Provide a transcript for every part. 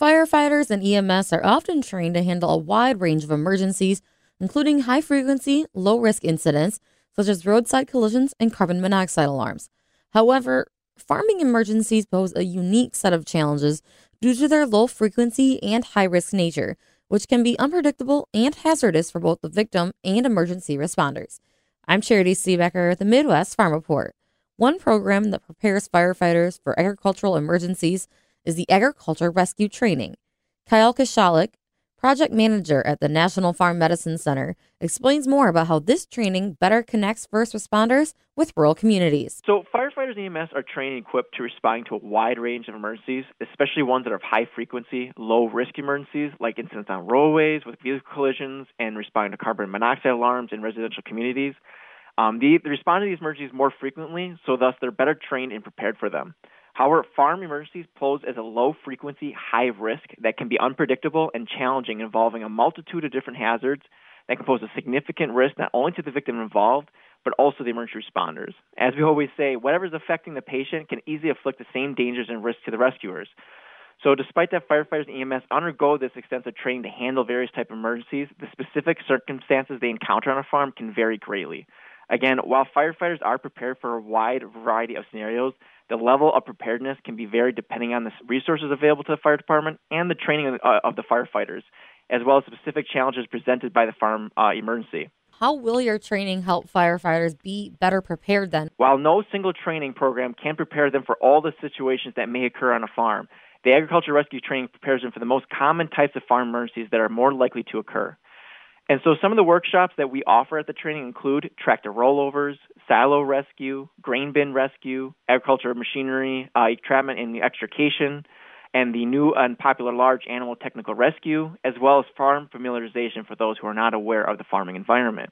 Firefighters and EMS are often trained to handle a wide range of emergencies, including high frequency, low risk incidents such as roadside collisions and carbon monoxide alarms. However, farming emergencies pose a unique set of challenges due to their low frequency and high risk nature, which can be unpredictable and hazardous for both the victim and emergency responders. I'm Charity Seebecker with the Midwest Farm Report. One program that prepares firefighters for agricultural emergencies is the Agriculture Rescue Training. Kyle Koshalek, project manager at the National Farm Medicine Center, explains more about how this training better connects first responders with rural communities. So, firefighters and EMS are trained and equipped to respond to a wide range of emergencies, especially ones that are of high frequency, low risk emergencies, like incidents on roadways with vehicle collisions and responding to carbon monoxide alarms in residential communities. Um, they, they respond to these emergencies more frequently, so thus they're better trained and prepared for them. However, farm emergencies pose as a low frequency, high risk that can be unpredictable and challenging, involving a multitude of different hazards that can pose a significant risk not only to the victim involved, but also the emergency responders. As we always say, whatever is affecting the patient can easily afflict the same dangers and risks to the rescuers. So, despite that firefighters and EMS undergo this extensive training to handle various type of emergencies, the specific circumstances they encounter on a farm can vary greatly. Again, while firefighters are prepared for a wide variety of scenarios, the level of preparedness can be varied depending on the resources available to the fire department and the training of, uh, of the firefighters, as well as specific challenges presented by the farm uh, emergency. How will your training help firefighters be better prepared then? While no single training program can prepare them for all the situations that may occur on a farm, the agriculture rescue training prepares them for the most common types of farm emergencies that are more likely to occur. And so some of the workshops that we offer at the training include tractor rollovers, silo rescue, grain bin rescue, agriculture machinery, uh, entrapment and extrication, and the new and popular large animal technical rescue, as well as farm familiarization for those who are not aware of the farming environment.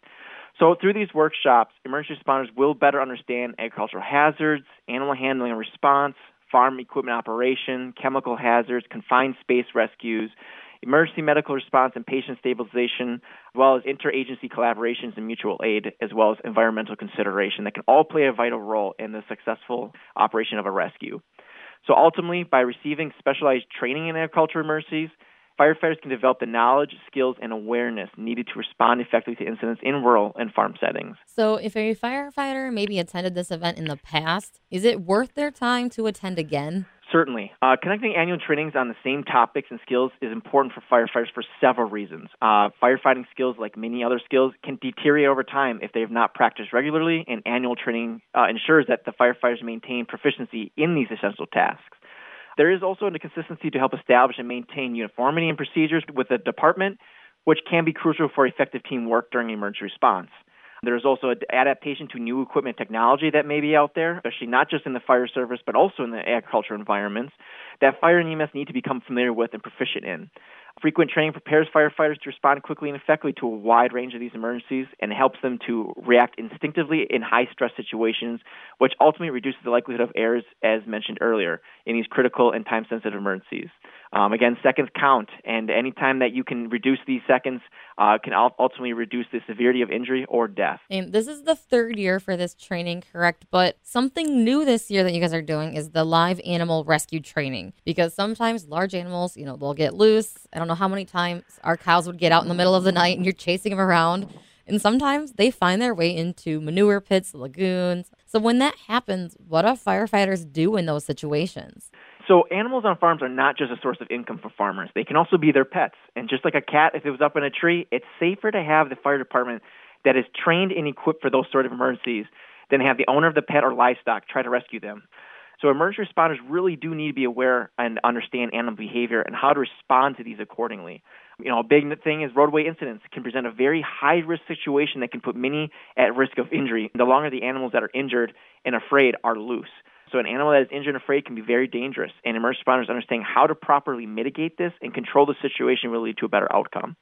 So through these workshops, emergency responders will better understand agricultural hazards, animal handling and response, farm equipment operation, chemical hazards, confined space rescues, emergency medical response and patient stabilization, as well as interagency collaborations and mutual aid, as well as environmental consideration that can all play a vital role in the successful operation of a rescue. So ultimately, by receiving specialized training in agriculture emergencies, firefighters can develop the knowledge, skills, and awareness needed to respond effectively to incidents in rural and farm settings. So, if a firefighter maybe attended this event in the past, is it worth their time to attend again? Certainly. Uh, conducting annual trainings on the same topics and skills is important for firefighters for several reasons. Uh, firefighting skills, like many other skills, can deteriorate over time if they have not practiced regularly, and annual training uh, ensures that the firefighters maintain proficiency in these essential tasks. There is also a consistency to help establish and maintain uniformity in procedures with the department, which can be crucial for effective teamwork during emergency response. There's also an adaptation to new equipment technology that may be out there, especially not just in the fire service, but also in the agriculture environments that fire and EMS need to become familiar with and proficient in. Frequent training prepares firefighters to respond quickly and effectively to a wide range of these emergencies and helps them to react instinctively in high stress situations, which ultimately reduces the likelihood of errors, as mentioned earlier, in these critical and time sensitive emergencies. Um, again, seconds count, and any time that you can reduce these seconds uh, can ultimately reduce the severity of injury or death. And this is the third year for this training, correct? But something new this year that you guys are doing is the live animal rescue training because sometimes large animals, you know, they'll get loose. I don't know how many times our cows would get out in the middle of the night and you're chasing them around. And sometimes they find their way into manure pits, lagoons. So when that happens, what do firefighters do in those situations? So animals on farms are not just a source of income for farmers. They can also be their pets. And just like a cat, if it was up in a tree, it's safer to have the fire department that is trained and equipped for those sort of emergencies than have the owner of the pet or livestock try to rescue them. So emergency responders really do need to be aware and understand animal behavior and how to respond to these accordingly. You know, a big thing is roadway incidents can present a very high risk situation that can put many at risk of injury. The longer the animals that are injured and afraid are loose. So an animal that is injured and afraid can be very dangerous, and emergency responders understanding how to properly mitigate this and control the situation will lead to a better outcome.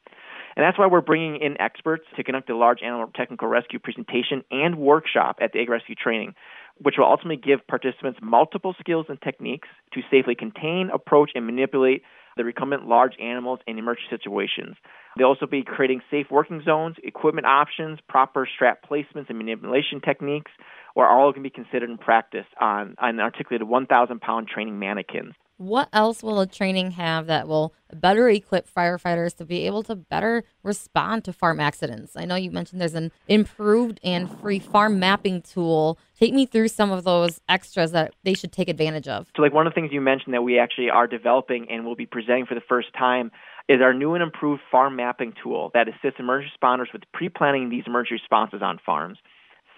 And that's why we're bringing in experts to conduct a large animal technical rescue presentation and workshop at the Ag Rescue Training, which will ultimately give participants multiple skills and techniques to safely contain, approach, and manipulate the recumbent large animals in emergency situations. They'll also be creating safe working zones, equipment options, proper strap placements and manipulation techniques, where all can be considered and practiced on, on articulated 1,000 pound training mannequins. What else will the training have that will better equip firefighters to be able to better respond to farm accidents? I know you mentioned there's an improved and free farm mapping tool. Take me through some of those extras that they should take advantage of. So, like one of the things you mentioned that we actually are developing and will be presenting for the first time is our new and improved farm mapping tool that assists emergency responders with pre planning these emergency responses on farms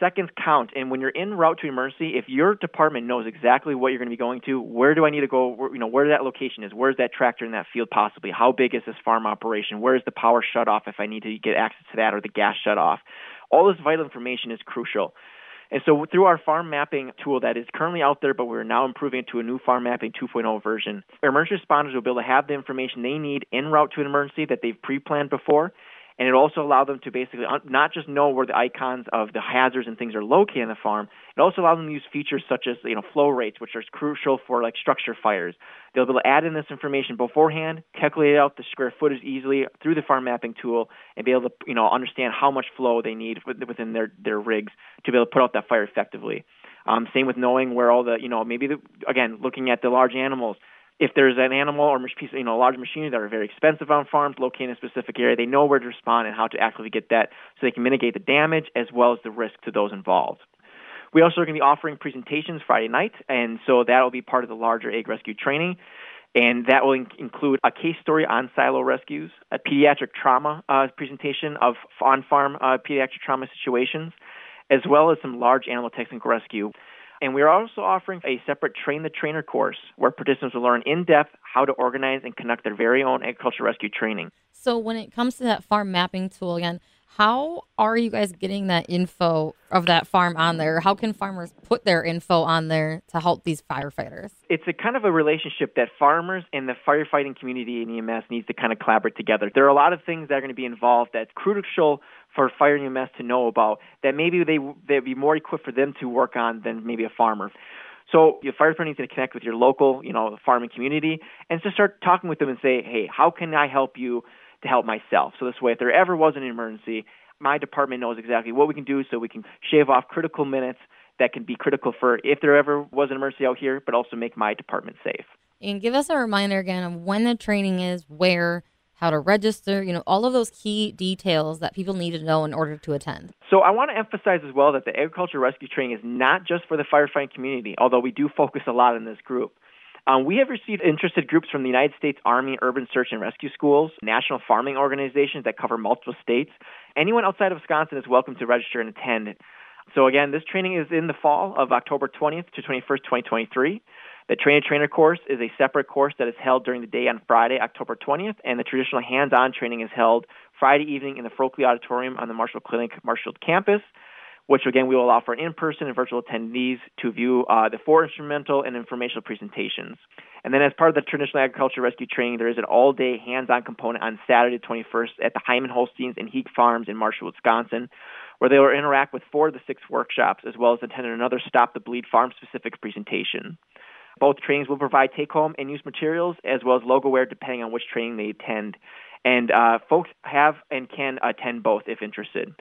seconds count. And when you're en route to emergency, if your department knows exactly what you're going to be going to, where do I need to go? Where, you know, where that location is, where's that tractor in that field possibly? How big is this farm operation? Where's the power shut off if I need to get access to that or the gas shut off? All this vital information is crucial. And so through our farm mapping tool that is currently out there, but we're now improving it to a new farm mapping 2.0 version, emergency responders will be able to have the information they need en route to an emergency that they've pre-planned before and it also allowed them to basically not just know where the icons of the hazards and things are located in the farm. It also allowed them to use features such as you know flow rates, which are crucial for like structure fires. They'll be able to add in this information beforehand, calculate out the square footage easily through the farm mapping tool, and be able to you know understand how much flow they need within their their rigs to be able to put out that fire effectively. Um, same with knowing where all the you know maybe the, again looking at the large animals if there's an animal or piece, you know, large machinery that are very expensive on farms located in a specific area, they know where to respond and how to actively get that so they can mitigate the damage as well as the risk to those involved. We also are going to be offering presentations Friday night, and so that will be part of the larger Ag rescue training. And that will in- include a case story on silo rescues, a pediatric trauma uh, presentation of on farm uh, pediatric trauma situations, as well as some large animal technical rescue. And we are also offering a separate Train the Trainer course where participants will learn in depth how to organize and conduct their very own agriculture rescue training. So, when it comes to that farm mapping tool again, how are you guys getting that info of that farm on there? How can farmers put their info on there to help these firefighters? It's a kind of a relationship that farmers and the firefighting community in EMS needs to kind of collaborate together. There are a lot of things that are going to be involved that's crucial for fire EMS to know about that maybe they they'd be more equipped for them to work on than maybe a farmer. So your fire department to connect with your local, you know, farming community and just start talking with them and say, hey, how can I help you to help myself? So this way, if there ever was an emergency, my department knows exactly what we can do so we can shave off critical minutes that can be critical for if there ever was an emergency out here, but also make my department safe. And give us a reminder again of when the training is, where, how to register, you know, all of those key details that people need to know in order to attend. So I want to emphasize as well that the agriculture rescue training is not just for the firefighting community, although we do focus a lot in this group. Um, we have received interested groups from the United States Army Urban Search and Rescue Schools, national farming organizations that cover multiple states. Anyone outside of Wisconsin is welcome to register and attend. So again, this training is in the fall of October 20th to 21st, 2023. The trainer trainer course is a separate course that is held during the day on Friday, October 20th, and the traditional hands-on training is held Friday evening in the Froehlke Auditorium on the Marshfield Clinic Marshfield campus, which again we will for in-person and virtual attendees to view uh, the four instrumental and informational presentations. And then as part of the traditional agriculture rescue training, there is an all-day hands-on component on Saturday, 21st, at the Hyman Holsteins and Heek Farms in Marshfield, Wisconsin, where they will interact with four of the six workshops, as well as attend another Stop the Bleed farm-specific presentation. Both trainings will provide take home and use materials as well as logo wear depending on which training they attend. And uh, folks have and can attend both if interested.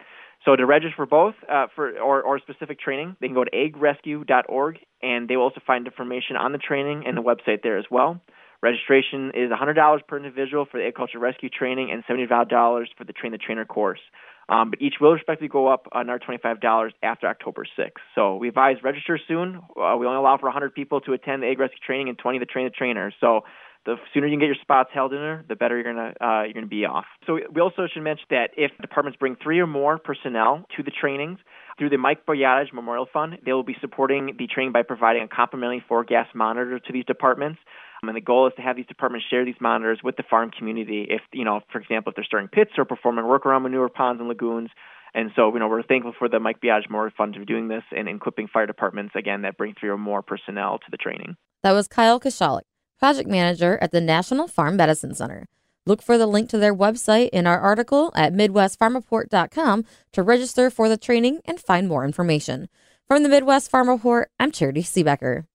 So to register for both uh, for or, or specific training, they can go to agrescue.org and they will also find information on the training and the website there as well. Registration is $100 per individual for the agriculture rescue training and $75 for the train the trainer course. Um, but each will respectively go up another $25 after October 6th. So we advise register soon. Uh, we only allow for 100 people to attend the Ag rescue training and 20 to train the trainer. So the sooner you can get your spots held in there, the better you're gonna uh, you're gonna be off. So we also should mention that if departments bring three or more personnel to the trainings through the Mike Boyadage Memorial Fund, they will be supporting the training by providing a complimentary four gas monitor to these departments. And the goal is to have these departments share these monitors with the farm community. If, you know, for example, if they're starting pits or performing work around manure ponds and lagoons. And so, you know, we're thankful for the Mike Biage Memorial Fund for doing this and equipping fire departments, again, that bring three or more personnel to the training. That was Kyle Koshalek, project manager at the National Farm Medicine Center. Look for the link to their website in our article at MidwestFarmReport.com to register for the training and find more information. From the Midwest Farm Report, I'm Charity Seebecker.